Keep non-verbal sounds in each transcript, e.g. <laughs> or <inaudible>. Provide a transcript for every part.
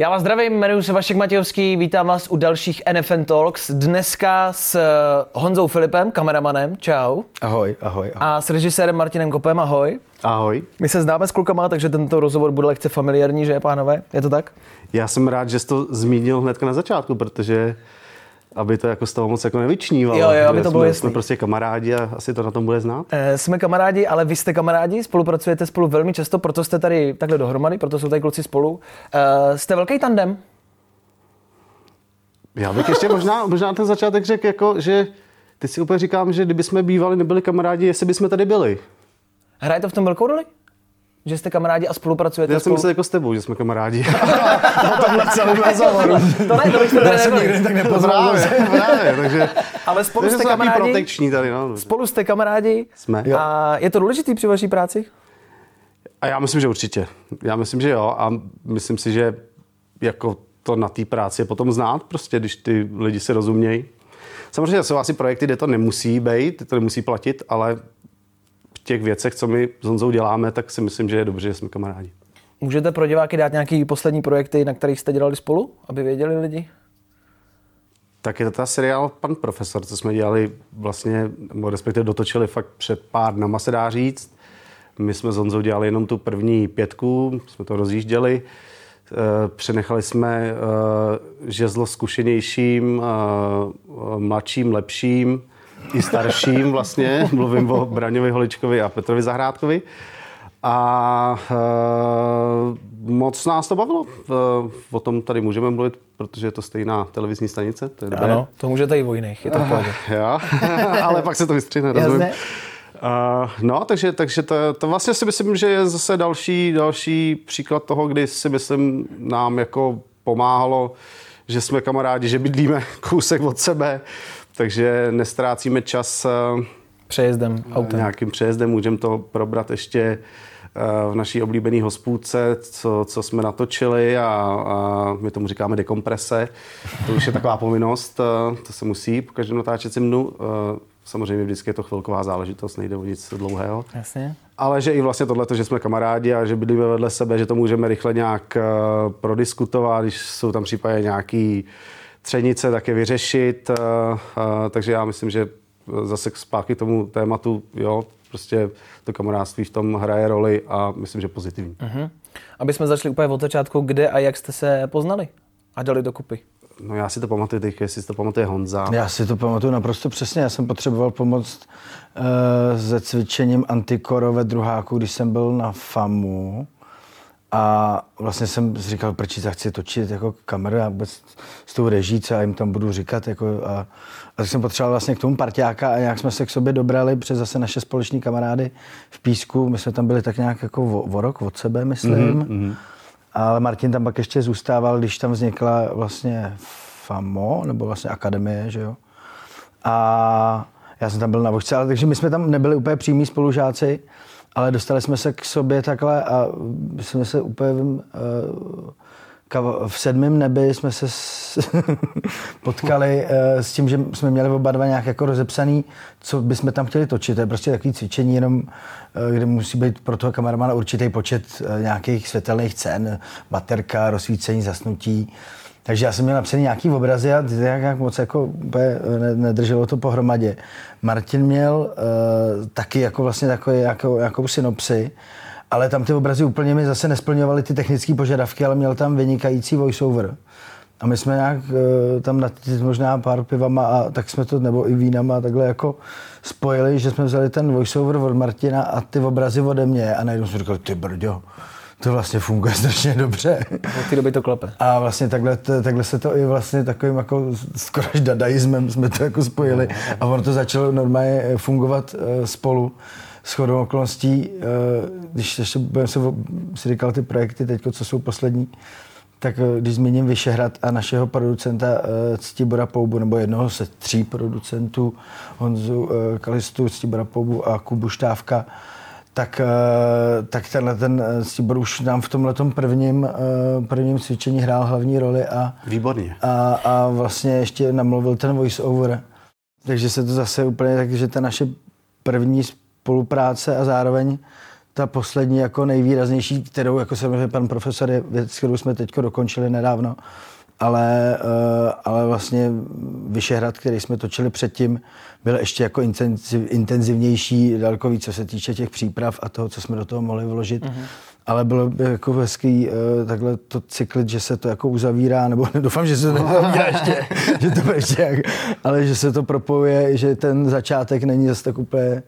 Já vás zdravím, jmenuji se Vašek Matějovský, vítám vás u dalších NFN Talks. Dneska s eh, Honzou Filipem, kameramanem, čau. Ahoj, ahoj, ahoj. A s režisérem Martinem Kopem, ahoj. Ahoj. My se známe s klukama, takže tento rozhovor bude lehce familiární, že pánové? Je to tak? Já jsem rád, že jsi to zmínil hned na začátku, protože aby to jako z toho moc jako nevyčnívalo. Jo, jo, aby to bylo jsme, jasný. jsme prostě kamarádi a asi to na tom bude znát. E, jsme kamarádi, ale vy jste kamarádi, spolupracujete spolu velmi často, proto jste tady takhle dohromady, proto jsou tady kluci spolu. E, jste velký tandem? Já bych ještě možná, možná ten začátek řekl, jako, že ty si úplně říkám, že kdyby jsme bývali, nebyli kamarádi, jestli bychom tady byli. Hraje to v tom velkou roli? Že jste kamarádi a spolupracujete Já jsem spolu? myslel jako s tebou, že jsme kamarádi. tomhle celém rozhovoru. To ne, to bych jsem nikdy tak nepoznal. právě, takže, Ale spolu takže jste jsme takový kamarádi? protekční tady. No. Spolu jste kamarádi? Jsme. A je to důležitý při vaší práci? A já myslím, že určitě. Já myslím, že jo. A myslím si, že jako to na té práci je potom znát, prostě, když ty lidi si rozumějí. Samozřejmě jsou asi projekty, kde to nemusí být, to nemusí platit, ale těch věcech, co my s Honzou děláme, tak si myslím, že je dobře, že jsme kamarádi. Můžete pro diváky dát nějaký poslední projekty, na kterých jste dělali spolu, aby věděli lidi? Tak je to ta seriál Pan profesor, co jsme dělali vlastně, nebo respektive dotočili fakt před pár dnama, se dá říct. My jsme s Honzou dělali jenom tu první pětku, jsme to rozjížděli. Eh, Přenechali jsme eh, žezlo zkušenějším, eh, mladším, lepším i starším vlastně. Mluvím o Braňovi Holičkovi a Petrovi Zahrádkovi. A e, moc nás to bavilo. E, o tom tady můžeme mluvit, protože je to stejná televizní stanice. To je dobré. Ano, to můžete i o jiných, je to v. <laughs> Jo, <laughs> ale pak se to vystřihne, rozumím. Uh, no, takže, takže to, to vlastně si myslím, že je zase další, další příklad toho, kdy si myslím nám jako pomáhalo, že jsme kamarádi, že bydlíme <laughs> kousek od sebe, takže nestrácíme čas uh, Přejezdem autem. nějakým přejezdem, můžeme to probrat ještě eh, v naší oblíbené hospůdce, co, co jsme natočili a, a my tomu říkáme dekomprese. To už je taková povinnost, eh, to se musí po každém natáčecím dnu. Eh, Samozřejmě vždycky je to chvilková záležitost, nejde o nic dlouhého. Jasně. Ale že i vlastně tohle, že jsme kamarádi a že bydlíme vedle sebe, že to můžeme rychle nějak eh, prodiskutovat, když jsou tam případně nějaký třenice, tak je vyřešit. eh, eh, Takže já myslím, že zase zpátky k tomu tématu, jo, prostě to kamarádství v tom hraje roli a myslím, že pozitivní. Mhm. Aby jsme začali úplně od začátku, kde a jak jste se poznali a dali dokupy. No já si to pamatuju teď, jestli si to pamatuje Honza. Já si to pamatuju naprosto přesně. Já jsem potřeboval pomoct uh, se cvičením antikoro ve druháku, když jsem byl na FAMu. A vlastně jsem si říkal, proč já chci točit jako kameru a vůbec s tou reží, co já jim tam budu říkat. Jako a, a tak jsem potřeboval vlastně k tomu parťáka a nějak jsme se k sobě dobrali přes zase naše společní kamarády v Písku. My jsme tam byli tak nějak jako o, o rok od sebe, myslím. Mm-hmm. Ale Martin tam pak ještě zůstával, když tam vznikla vlastně FAMO, nebo vlastně akademie, že jo. A já jsem tam byl na vožce, ale takže my jsme tam nebyli úplně přímí spolužáci, ale dostali jsme se k sobě takhle a jsme se úplně uh, kav- v sedmém nebi jsme se s, <laughs> potkali uh, s tím, že jsme měli oba dva nějak jako rozepsaný, co bychom tam chtěli točit. To je prostě takový cvičení, jenom uh, kde musí být pro toho kameramana určitý počet nějakých světelných cen, baterka, rozsvícení, zasnutí. Takže já jsem měl napsaný nějaký obrazy a jak, jak moc jako úplně ne- nedrželo to pohromadě. Martin měl uh, taky jako vlastně takový, jako, jako synopsy, ale tam ty obrazy úplně mi zase nesplňovaly ty technické požadavky, ale měl tam vynikající voiceover. A my jsme nějak uh, tam na možná pár pivama a tak jsme to, nebo i vínama a takhle jako spojili, že jsme vzali ten voiceover od Martina a ty obrazy ode mě a najednou jsme říkali, ty brďo, to vlastně funguje <laughs> strašně dobře. Od té doby to klepe. A vlastně takhle, takhle se to i vlastně takovým jako skoro až dadaismem jsme to jako spojili a ono to začalo normálně eh, fungovat uh, spolu. S chodou okolností, uh, když ještě budeme se si říkal ty projekty teď, co jsou poslední, tak eh, když zmíním Vyšehrad a našeho producenta Ctibora Poubu, nebo jednoho ze tří producentů, Honzu Kalistu, Ctibora Poubu a Kubu Štávka, tak, eh, tak tenhle ten Stibor už nám v tomhle prvním, eh, prvním cvičení hrál hlavní roli a, Výborně. a, a vlastně ještě namluvil ten voice over. Takže se to zase úplně tak, že ta naše první spolupráce a zároveň ta poslední jako nejvýraznější, kterou jako samozřejmě pan profesor je věc, kterou jsme teď dokončili nedávno, ale, uh, ale vlastně Vyšehrad, který jsme točili předtím, byl ještě jako intenziv, intenzivnější, daleko víc, co se týče těch příprav a toho, co jsme do toho mohli vložit. Mm-hmm ale bylo by jako hezký uh, takhle to cyklit, že se to jako uzavírá, nebo <laughs> doufám, že se to neuzavírá ještě, že to ještě jak, ale že se to propojuje, že ten začátek není zase tak úplně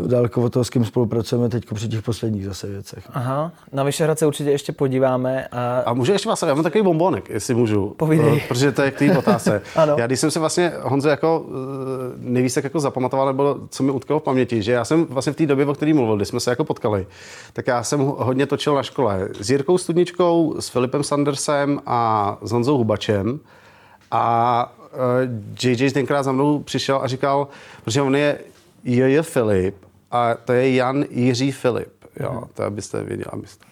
uh, daleko od toho, s kým spolupracujeme teď při těch posledních zase věcech. Aha, na Vyšehrad se určitě ještě podíváme. A, a můžu ještě vás, já mám takový bombonek, jestli můžu. Povídej. Uh, protože to je k té otázce. <laughs> ano. Já když jsem se vlastně, Honzo, jako nejvíc tak jako zapamatoval, nebo co mi utkalo v paměti, že já jsem vlastně v té době, o které mluvil, kdy jsme se jako potkali, tak já jsem hodně točil na škole s Jirkou Studničkou, s Filipem Sandersem a s Honzou Hubačem. A JJ tenkrát za mnou přišel a říkal, protože on je J.J. Filip a to je Jan Jiří Filip. Jo, mm. to abyste věděli. Abyste.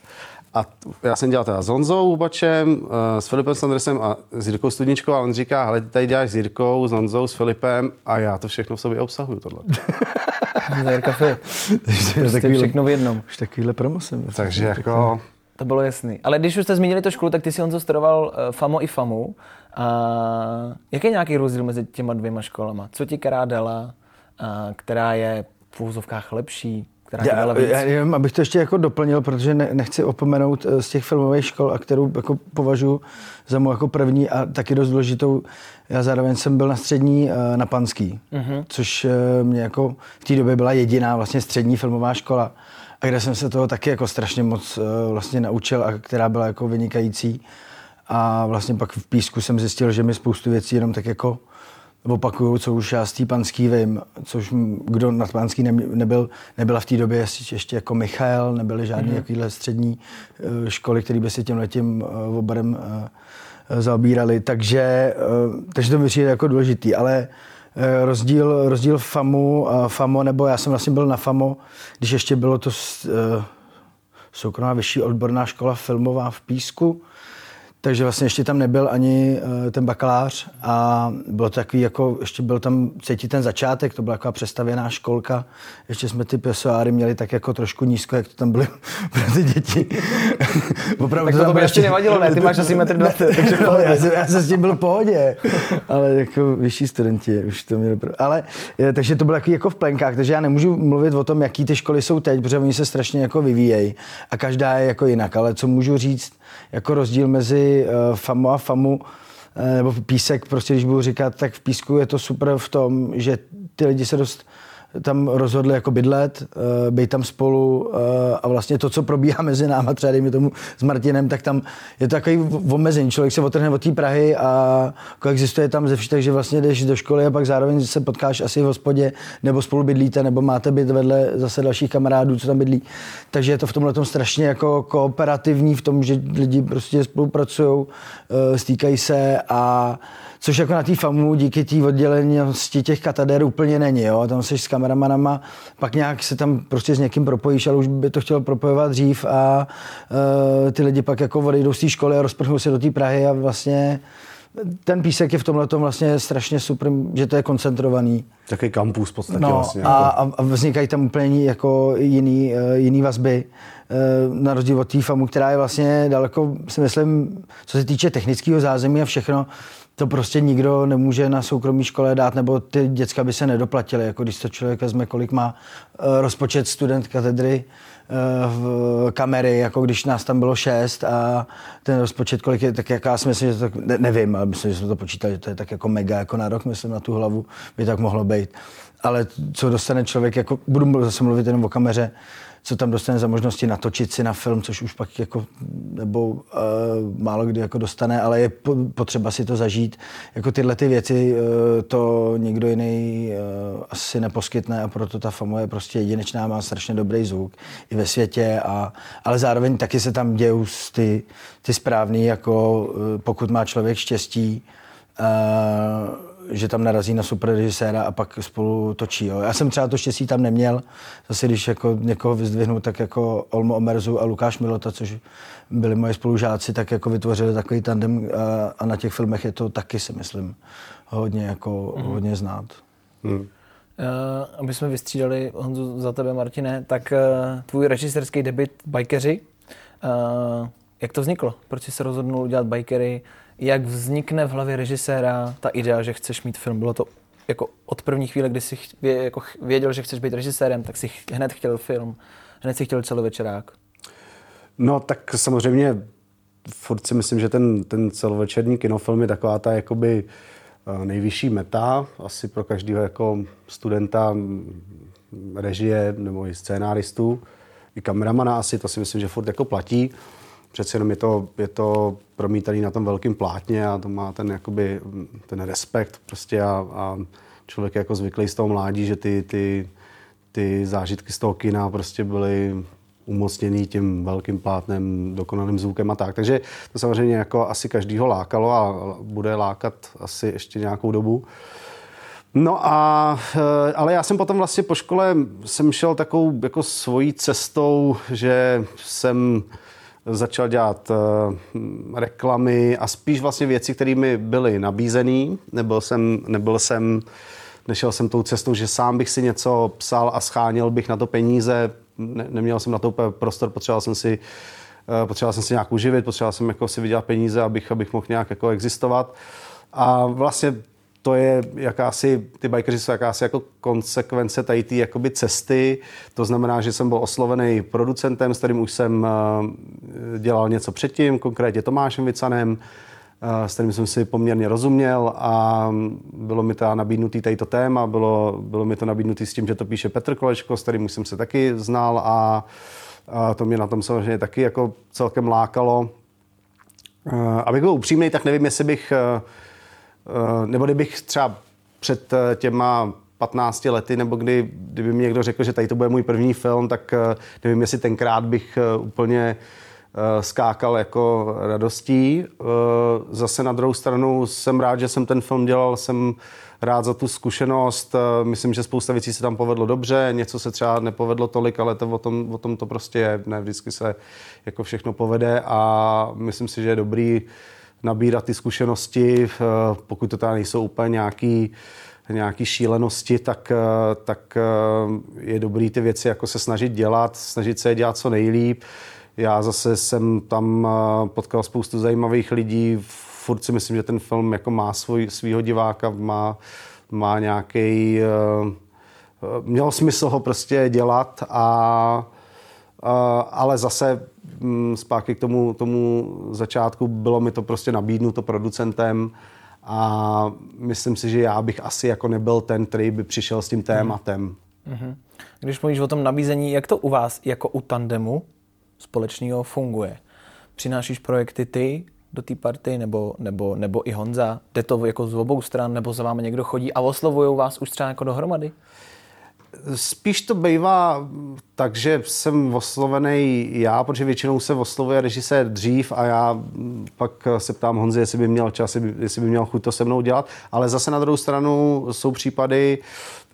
A já jsem dělal teda s Honzou Hubačem, uh, s Filipem Sandersem a s Jirkou Studničkou a on říká, hele, ty tady děláš s Jirkou, s Honzou, s Filipem a já to všechno v sobě obsahuju tohle. <laughs> Jirka Filip. prostě všechno v jednom. Už takovýhle promosem. Takže jako... To bylo jasný. Ale když už jste zmínili to školu, tak ty si Honzo studoval uh, FAMO i FAMu. A jaký je nějaký rozdíl mezi těma dvěma školama? Co ti která dala, která je v úzovkách lepší? Která já, víc. Já jenom, abych to ještě jako doplnil, protože ne, nechci opomenout eh, z těch filmových škol, a kterou jako považuji za mou jako první a taky dost důležitou. Já zároveň jsem byl na střední eh, na Panský, uh-huh. což eh, mě jako v té době byla jediná vlastně střední filmová škola, a kde jsem se toho taky jako strašně moc vlastně naučil a která byla jako vynikající. A vlastně pak v Písku jsem zjistil, že mi spoustu věcí jenom tak jako opakuju, co už já z té panský vím, což kdo na panský nebyl, nebyla v té době ještě, jako Michal, nebyly žádné mm-hmm. jakýhle střední eh, školy, které by se tím letím eh, oborem eh, zaobírali, takže, takže to mi přijde jako důležitý, ale rozdíl, rozdíl FAMu, FAMO, nebo já jsem vlastně byl na FAMO, když ještě bylo to soukromá vyšší odborná škola filmová v Písku, takže vlastně ještě tam nebyl ani uh, ten bakalář a bylo to takový jako, ještě byl tam cítit ten začátek, to byla taková přestavěná školka, ještě jsme ty pesoáry měli tak jako trošku nízko, jak to tam byly <laughs> pro ty děti. <laughs> Opravdu tak to, to by ještě nevadilo, ne? Ty máš asi metr 20, takže <laughs> no, já, jsem, já jsem s tím byl v pohodě, ale jako vyšší studenti už to měli. Pro... Ale, je, takže to bylo takový jako v plenkách, takže já nemůžu mluvit o tom, jaký ty školy jsou teď, protože oni se strašně jako vyvíjejí a každá je jako jinak, ale co můžu říct, jako rozdíl mezi uh, FAMu a FAMu, uh, nebo písek, prostě když budu říkat, tak v písku je to super v tom, že ty lidi se dost tam rozhodli jako bydlet, uh, být tam spolu uh, a vlastně to, co probíhá <laughs> mezi náma, třeba dejme tomu s Martinem, tak tam je to takový omezení. Člověk se otrhne od té Prahy a existuje tam ze všech, takže vlastně jdeš do školy a pak zároveň se potkáš asi v hospodě, nebo spolu bydlíte, nebo máte byt vedle zase dalších kamarádů, co tam bydlí. Takže je to v tomhle tom strašně jako kooperativní v tom, že lidi prostě spolupracují, uh, stýkají se a což jako na té FAMu díky té oddělenosti těch kateder úplně není. Jo? Tam jsi s kameramanama, pak nějak se tam prostě s někým propojíš, ale už by to chtěl propojovat dřív a uh, ty lidi pak jako odejdou z té školy a rozprchnou se do té Prahy a vlastně ten písek je v tomhle vlastně strašně super, že to je koncentrovaný. Takový kampus v podstatě no, vlastně. A, jako. a vznikají tam úplně jako jiný, uh, jiný vazby, uh, na rozdíl od té FAMu, která je vlastně daleko, si myslím, co se týče technického zázemí a všechno, to prostě nikdo nemůže na soukromé škole dát, nebo ty děcka by se nedoplatily, jako když to člověk vezme, kolik má uh, rozpočet student katedry v kamery, jako když nás tam bylo šest a ten rozpočet, kolik je, tak jak já si myslím, že to, ne, nevím, ale myslím, že jsme to počítali, že to je tak jako mega, jako na rok, myslím, na tu hlavu by tak mohlo být. Ale co dostane člověk, jako budu zase mluvit jenom o kameře, co tam dostane za možnosti natočit si na film, což už pak jako, nebo uh, málo kdy jako dostane, ale je potřeba si to zažít. Jako tyhle ty věci uh, to nikdo jiný uh, asi neposkytne a proto ta FAMO je prostě jedinečná, má strašně dobrý zvuk i ve světě, a, ale zároveň taky se tam dějou ty, ty správný, jako uh, pokud má člověk štěstí, uh, že tam narazí na super režiséra a pak spolu točí. Jo. Já jsem třeba to štěstí tam neměl. Zase když jako někoho vyzdvihnu, tak jako Olmo Omerzu a Lukáš Milota, což byli moji spolužáci, tak jako vytvořili takový tandem a, a na těch filmech je to taky, si myslím, hodně, jako, mm. hodně znát. Mm. Uh, aby jsme vystřídali Honzu za tebe, Martine, tak uh, tvůj režiserský debit Bajkeři, uh, jak to vzniklo? Proč jsi se rozhodnul udělat Bajkery? Jak vznikne v hlavě režiséra ta idea, že chceš mít film? Bylo to jako od první chvíle, kdy jsi jako věděl, že chceš být režisérem, tak si hned chtěl film, hned si chtěl celovečerák? No tak samozřejmě furt si myslím, že ten, ten celovečerní kinofilm je taková ta jakoby eh, nejvyšší meta asi pro každého jako studenta režie nebo i scénáristu, i kameramana asi, to si myslím, že furt jako platí. Přece jenom je to, je to promítaný na tom velkém plátně a to má ten, jakoby, ten respekt prostě a, a člověk je jako zvyklý z toho mládí, že ty, ty, ty zážitky z toho kina prostě byly umocněný tím velkým plátnem, dokonalým zvukem a tak. Takže to samozřejmě jako asi každýho lákalo a bude lákat asi ještě nějakou dobu. No a, eh, ale já jsem potom vlastně po škole jsem šel takovou jako svojí cestou, že jsem začal dělat uh, reklamy a spíš vlastně věci, které mi byly nabízené. Nebyl jsem, nebyl jsem, nešel jsem tou cestou, že sám bych si něco psal a scháněl bych na to peníze. Ne, neměl jsem na to úplně prostor, potřeboval jsem si uh, potřeboval jsem si nějak uživit, potřeboval jsem jako si vydělat peníze, abych, abych mohl nějak jako existovat. A vlastně to je jakási, ty bikeři jsou jakási jako konsekvence tady té jakoby cesty. To znamená, že jsem byl oslovený producentem, s kterým už jsem eh, dělal něco předtím, konkrétně Tomášem Vicanem, eh, s kterým jsem si poměrně rozuměl a bylo mi to nabídnutý tady to téma, bylo, bylo mi to nabídnutý s tím, že to píše Petr Kolečko, s kterým už jsem se taky znal a, a to mě na tom samozřejmě taky jako celkem lákalo. Eh, abych byl upřímný, tak nevím, jestli bych nebo kdybych třeba před eh, těma 15 lety, nebo kdy, kdyby mi někdo řekl, že tady to bude můj první film, tak eh, nevím, jestli tenkrát bych úplně skákal jako radostí. Zase na druhou stranu jsem rád, že jsem ten film dělal, jsem rád za tu zkušenost. Myslím, že spousta věcí se tam povedlo dobře, něco se třeba nepovedlo tolik, ale to o tom, o tom to prostě je. Ne vždycky se jako všechno povede a myslím si, že je dobrý nabírat ty zkušenosti, eh, pokud to tady nejsou úplně nějaký, nějaký šílenosti, tak, eh, tak eh, je dobrý ty věci jako se snažit dělat, snažit se je dělat co nejlíp. Já zase jsem tam potkal spoustu zajímavých lidí, furt si myslím, že ten film jako má svůj, svýho diváka, má, má nějaký, měl smysl ho prostě dělat a ale zase mm, zpátky k tomu, tomu začátku bylo mi to prostě nabídnuto producentem a myslím si, že já bych asi jako nebyl ten, který by přišel s tím tématem. Mm-hmm. Když mluvíš o tom nabízení, jak to u vás jako u tandemu společného funguje? Přinášíš projekty ty do té party, nebo, nebo, nebo i Honza? Jde to jako z obou stran, nebo za vámi někdo chodí a oslovují vás už třeba jako dohromady? Spíš to bývá tak, že jsem oslovený já, protože většinou se oslovuje režisér dřív a já pak se ptám Honzi, jestli by měl čas, jestli by měl chuť to se mnou dělat. Ale zase na druhou stranu jsou případy,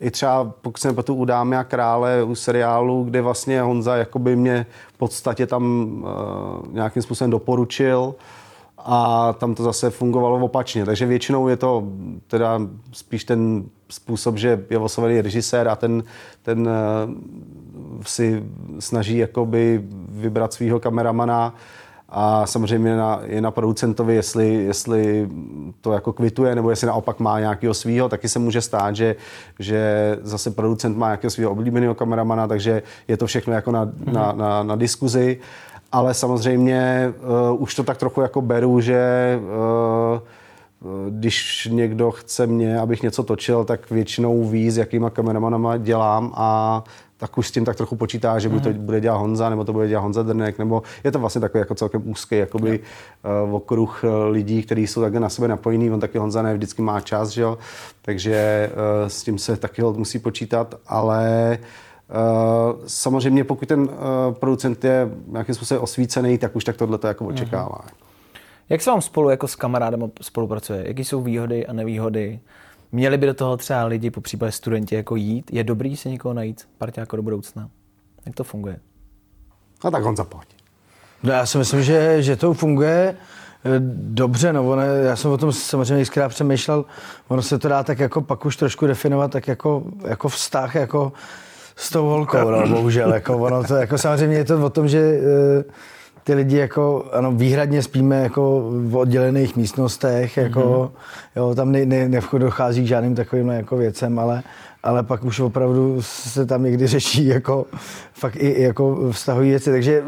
i třeba pokud se tu u Dámy a krále, u seriálu, kde vlastně Honza jakoby mě v podstatě tam uh, nějakým způsobem doporučil a tam to zase fungovalo opačně. Takže většinou je to teda spíš ten způsob, že je oslovený režisér a ten, ten eh, si snaží jakoby vybrat svého kameramana a samozřejmě na, je na producentovi, jestli, jestli to jako kvituje, nebo jestli naopak má nějakého svého, taky se může stát, že, že zase producent má nějakého svého oblíbeného kameramana, takže je to všechno jako na, mm-hmm. na, na, na diskuzi ale samozřejmě uh, už to tak trochu jako beru, že uh, když někdo chce mě, abych něco točil, tak většinou ví, s jakýma kameramanama dělám a tak už s tím tak trochu počítá, že mm. to mhm. bude dělat Honza, nebo to bude dělat Honza Drnek, nebo je to vlastně takový jako celkem úzký jakoby, uh, okruh lidí, kteří jsou takhle na sebe napojení, on taky Honza ne vždycky má čas, že jo? takže uh, s tím se taky musí počítat, ale uh, samozřejmě, pokud ten uh, producent je nějakým způsobem osvícený, tak už tak tohle to jako mhm. očekává. Uh-huh. Jak se vám spolu jako s kamarádem spolupracuje? Jaké jsou výhody a nevýhody? Měli by do toho třeba lidi, po případě studenti, jako jít? Je dobrý si někoho najít, jako do budoucna? Jak to funguje? A tak on zaplatí. No já si myslím, že, že to funguje Dobře, no, ono, já jsem o tom samozřejmě xkrát přemýšlel, ono se to dá tak jako pak už trošku definovat tak jako, jako vztah, jako s tou holkou, no, bohužel, jako ono to, jako samozřejmě je to o tom, že e, ty lidi jako, ano, výhradně spíme jako v oddělených místnostech, jako, mm-hmm. jo, tam ne, ne, dochází k žádným takovým jako věcem, ale, ale pak už opravdu se tam někdy řeší jako, fakt i, i jako vztahují věci, takže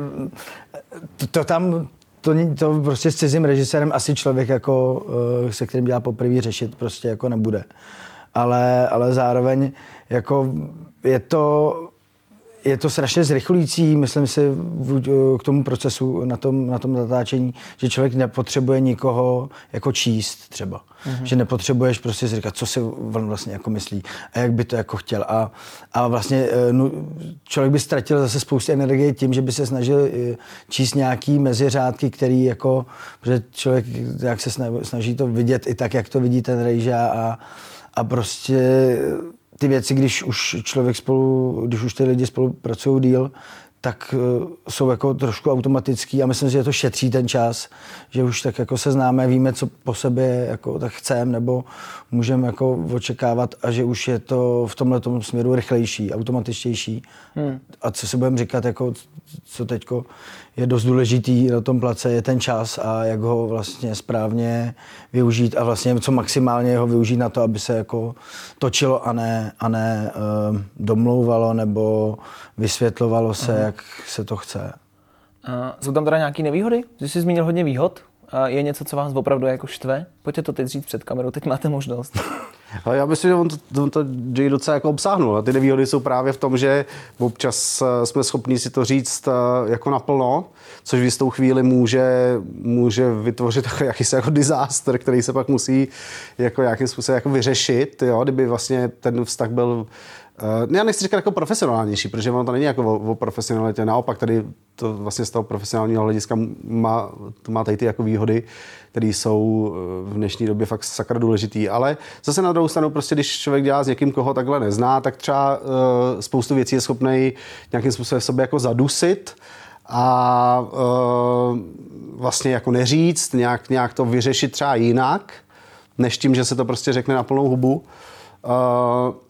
to, to tam, to, to prostě s cizím režisérem asi člověk, jako, eh, se kterým dělá poprvé řešit, prostě jako nebude. Ale, ale zároveň jako je to je to strašně zrychlující, myslím si, k tomu procesu na tom, na tom natáčení, že člověk nepotřebuje nikoho jako číst třeba. Mm-hmm. Že nepotřebuješ prostě říkat, co si on vlastně jako myslí a jak by to jako chtěl. A, a vlastně eh, no, člověk by ztratil zase spoustu energie tím, že by se snažil eh, číst nějaký meziřádky, který jako, že člověk jak se snaží to vidět i tak, jak to vidí ten rejža a, a prostě ty věci, když už člověk spolu, když už ty lidi spolupracují díl, tak uh, jsou jako trošku automatický a myslím si, že to šetří ten čas, že už tak jako se známe, víme, co po sobě jako tak chceme nebo můžeme jako očekávat a že už je to v tomhle směru rychlejší, automatičtější. Hmm. A co si budeme říkat, jako, co teďko je dost důležitý na tom place, je ten čas a jak ho vlastně správně využít a vlastně co maximálně ho využít na to, aby se jako točilo a ne, a ne uh, domlouvalo nebo vysvětlovalo se, uh-huh. Jak se to chce. Uh, jsou tam teda nějaké nevýhody? Ty jsi zmínil hodně výhod. Uh, je něco, co vás opravdu jako štve? Pojďte to teď říct před kamerou, teď máte možnost. <laughs> Ale já myslím, že on to, on to Jay docela jako obsáhnul. A ty nevýhody jsou právě v tom, že občas eh, jsme schopni si to říct eh, jako naplno, což v jistou chvíli může, může vytvořit <laughs> takový jakýsi jako disaster, který se pak musí jako nějakým způsobem jako vyřešit, jo? kdyby vlastně ten vztah byl Uh, já nechci říkat jako profesionálnější, protože ono to není jako o, o profesionalitě. Naopak tady to vlastně z toho profesionálního hlediska má, to má tady ty jako výhody, které jsou eh, v dnešní době fakt sakra důležitý. Ale zase na druhou stranu, prostě když člověk dělá s někým, koho takhle nezná, tak třeba uh, spoustu věcí je schopný nějakým způsobem v sobě jako zadusit a uh, vlastně jako neříct, nějak, nějak to vyřešit třeba jinak, než tím, že se to prostě řekne na plnou hubu. Uh,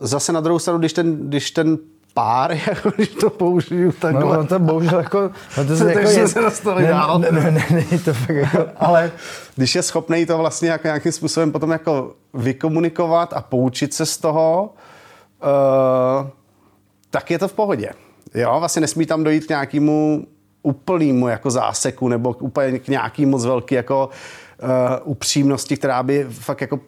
zase na druhou stranu, když ten, když ten pár, <laughs> jako když to použiju takhle. No, no to bohužel jako... No to <laughs> se, jako je, se dostali ne, dál. Ne, ne, ne, ne, to fakt jako... <laughs> Ale když je schopný to vlastně jako nějakým způsobem potom jako vykomunikovat a poučit se z toho, uh, tak je to v pohodě. Jo, vlastně nesmí tam dojít k nějakému úplnému jako záseku nebo úplně k nějaký moc velký jako uh, upřímnosti, která by fakt jako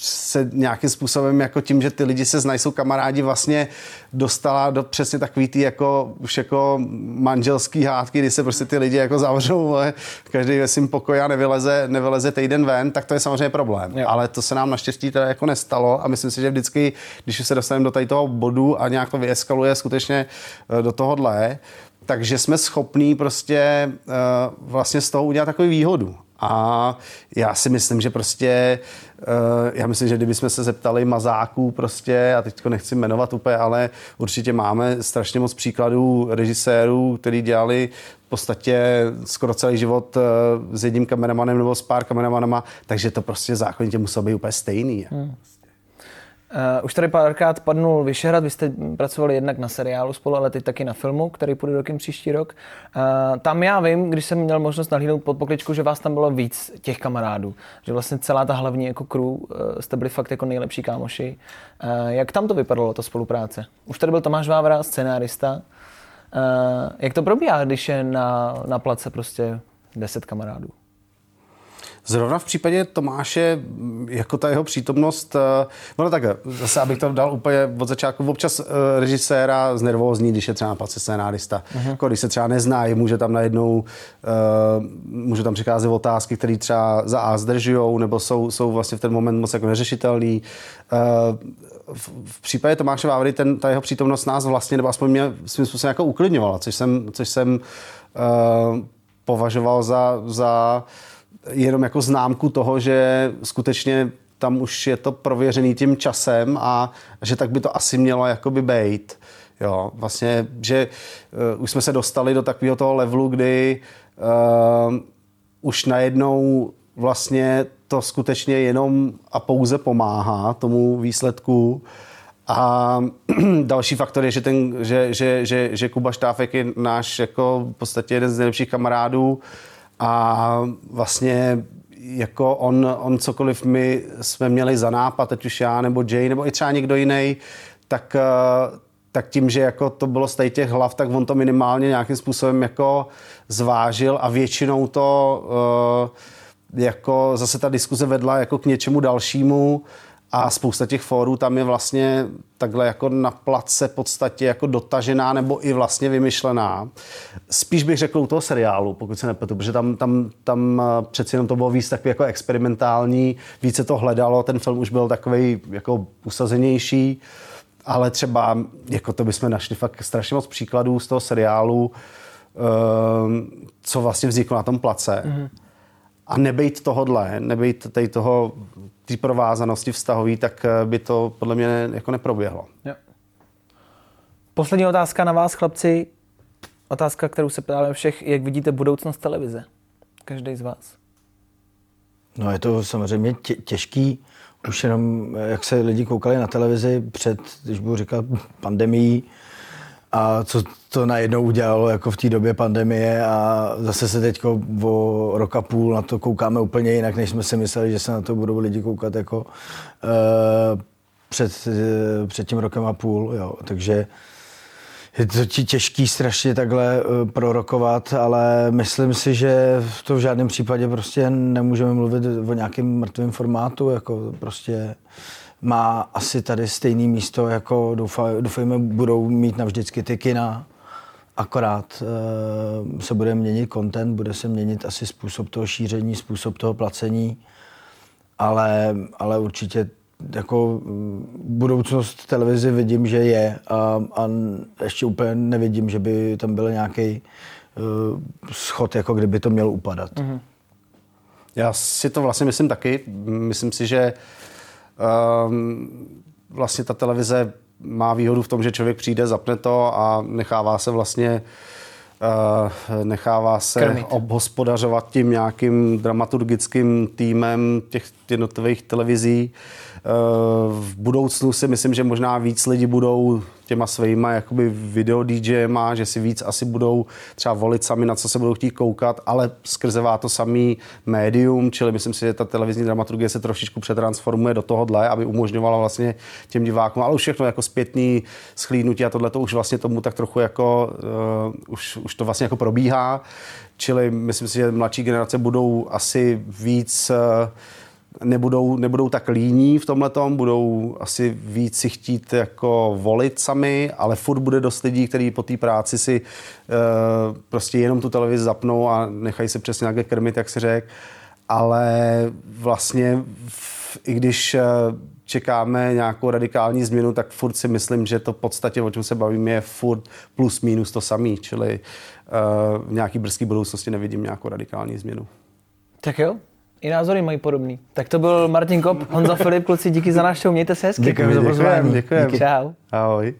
se nějakým způsobem jako tím, že ty lidi se znají, jsou kamarádi, vlastně dostala do přesně takový ty jako, už jako manželský hádky, kdy se prostě ty lidi jako zavřou, ale každý ve svým pokoji a nevyleze, nevyleze týden ven, tak to je samozřejmě problém. Jo. Ale to se nám naštěstí teda jako nestalo a myslím si, že vždycky, když se dostaneme do tady toho bodu a nějak to vyeskaluje skutečně eh, do tohohle, takže jsme schopní prostě uh, vlastně z toho udělat takovou výhodu. A já si myslím, že prostě, uh, já myslím, že kdybychom se zeptali mazáků prostě, a teď nechci jmenovat úplně, ale určitě máme strašně moc příkladů režisérů, kteří dělali v podstatě skoro celý život uh, s jedním kameramanem nebo s pár kameramanama, takže to prostě zákonitě muselo být úplně stejný. Hmm. Uh, už tady párkrát padnul Vyšehrad, vy jste pracovali jednak na seriálu spolu, ale teď taky na filmu, který půjde rokem příští rok. Uh, tam já vím, když jsem měl možnost nahlídnout pod pokličku, že vás tam bylo víc těch kamarádů. Že vlastně celá ta hlavní jako crew uh, jste byli fakt jako nejlepší kámoši. Uh, jak tam to vypadalo, ta spolupráce? Už tady byl Tomáš Vávra, scenárista. Uh, jak to probíhá, když je na, na place prostě 10 kamarádů? Zrovna v případě Tomáše, jako ta jeho přítomnost, eh, no tak zase abych to dal úplně od začátku, občas uh, režiséra znervózní, když je třeba na place scénárista. Uh-huh. Jako, když se třeba nezná, může tam najednou, může tam přicházet otázky, které třeba za A zdržujou, nebo jsou, jsou vlastně v ten moment moc jako neřešitelný. V, v případě Tomáše Vávry ten, ta jeho přítomnost nás vlastně, nebo aspoň mě svým způsobem jako uklidňovala, což jsem, což jsem uh, považoval za, za uh, jenom jako známku toho, že skutečně tam už je to prověřený tím časem a že tak by to asi mělo jakoby být. Jo, vlastně, že uh, už jsme se dostali do takového toho levelu, kdy uh, už najednou vlastně to skutečně jenom a pouze pomáhá tomu výsledku. A <clears throat> další faktor je, že, ten, že, že, že, že Kuba Štáfek je náš jako v podstatě jeden z nejlepších kamarádů a vlastně jako on, on cokoliv my jsme měli za nápad, ať už já nebo Jay nebo i třeba někdo jiný, tak, eh, tak tím, že jako to bylo z těch hlav, tak on to minimálně nějakým způsobem jako zvážil a většinou to uh, jako zase ta diskuze vedla jako k něčemu dalšímu a spousta těch fórů tam je vlastně takhle jako na place podstatě jako dotažená nebo i vlastně vymyšlená. Spíš bych řekl u toho seriálu, pokud se nepletu, protože tam, tam, tam eh, přeci jenom to bylo víc takový jako experimentální, více to hledalo, ten film už byl takový jako usazenější, ale třeba jako to bychom našli fakt strašně moc příkladů z toho seriálu, ehm, co vlastně vzniklo na tom place. Mm-hmm. A nebejt tohodle, nebejt tady toho té provázanosti vztahový, tak eh, by to podle mě jako neproběhlo. Jo. Poslední otázka na vás, chlapci. Otázka, kterou se ptáme všech, jak vidíte budoucnost televize? Každý z vás. No je to samozřejmě tě, těžký, už jenom jak se lidi koukali na televizi před, když budu říkat, <laughs> pandemií, a co to najednou udělalo jako v té době pandemie a zase se teď o roka půl na to koukáme úplně jinak, než jsme si mysleli, že se na to budou lidi koukat jako uh, před, uh, před tím rokem a půl. Jo. Takže je to těžký strašně takhle uh, prorokovat, ale myslím si, že v to v žádném případě prostě nemůžeme mluvit o nějakém mrtvém formátu, jako prostě má asi tady stejné místo, jako doufejme budou mít navždycky ty kina. Akorát e, se bude měnit content, bude se měnit asi způsob toho šíření, způsob toho placení, ale, ale určitě jako budoucnost televizi vidím, že je a, a ještě úplně nevidím, že by tam byl nějaký uh, schod, jako kdyby to mělo upadat. Mm-hmm. Já si to vlastně myslím taky. Myslím si, že vlastně ta televize má výhodu v tom, že člověk přijde, zapne to a nechává se vlastně uh, nechává se Krmit. obhospodařovat tím nějakým dramaturgickým týmem těch jednotlivých televizí. Uh, v budoucnu si myslím, že možná víc lidí budou těma svýma jakoby video DJma, že si víc asi budou třeba volit sami, na co se budou chtít koukat, ale skrze to samý médium, čili myslím si, že ta televizní dramaturgie se trošičku přetransformuje do tohohle, aby umožňovala vlastně těm divákům, ale už všechno jako zpětný schlídnutí a tohle to už vlastně tomu tak trochu jako, uh, už, už to vlastně jako probíhá, čili myslím si, že mladší generace budou asi víc uh, nebudou, nebudou tak líní v tomhle tom, budou asi víc si chtít jako volit sami, ale furt bude dost lidí, kteří po té práci si uh, prostě jenom tu televizi zapnou a nechají se přesně nějaké krmit, jak se řek. Ale vlastně v, i když uh, čekáme nějakou radikální změnu, tak furt si myslím, že to v podstatě, o čem se bavíme, je furt plus minus to samý, čili uh, v nějaký brzký budoucnosti nevidím nějakou radikální změnu. Tak jo, i názory mají podobný. Tak to byl Martin Kop, Honza Filip, kluci, díky za návštěvu, mějte se hezky. Děkujeme za pozvání. Děkujeme. Čau. Ahoj.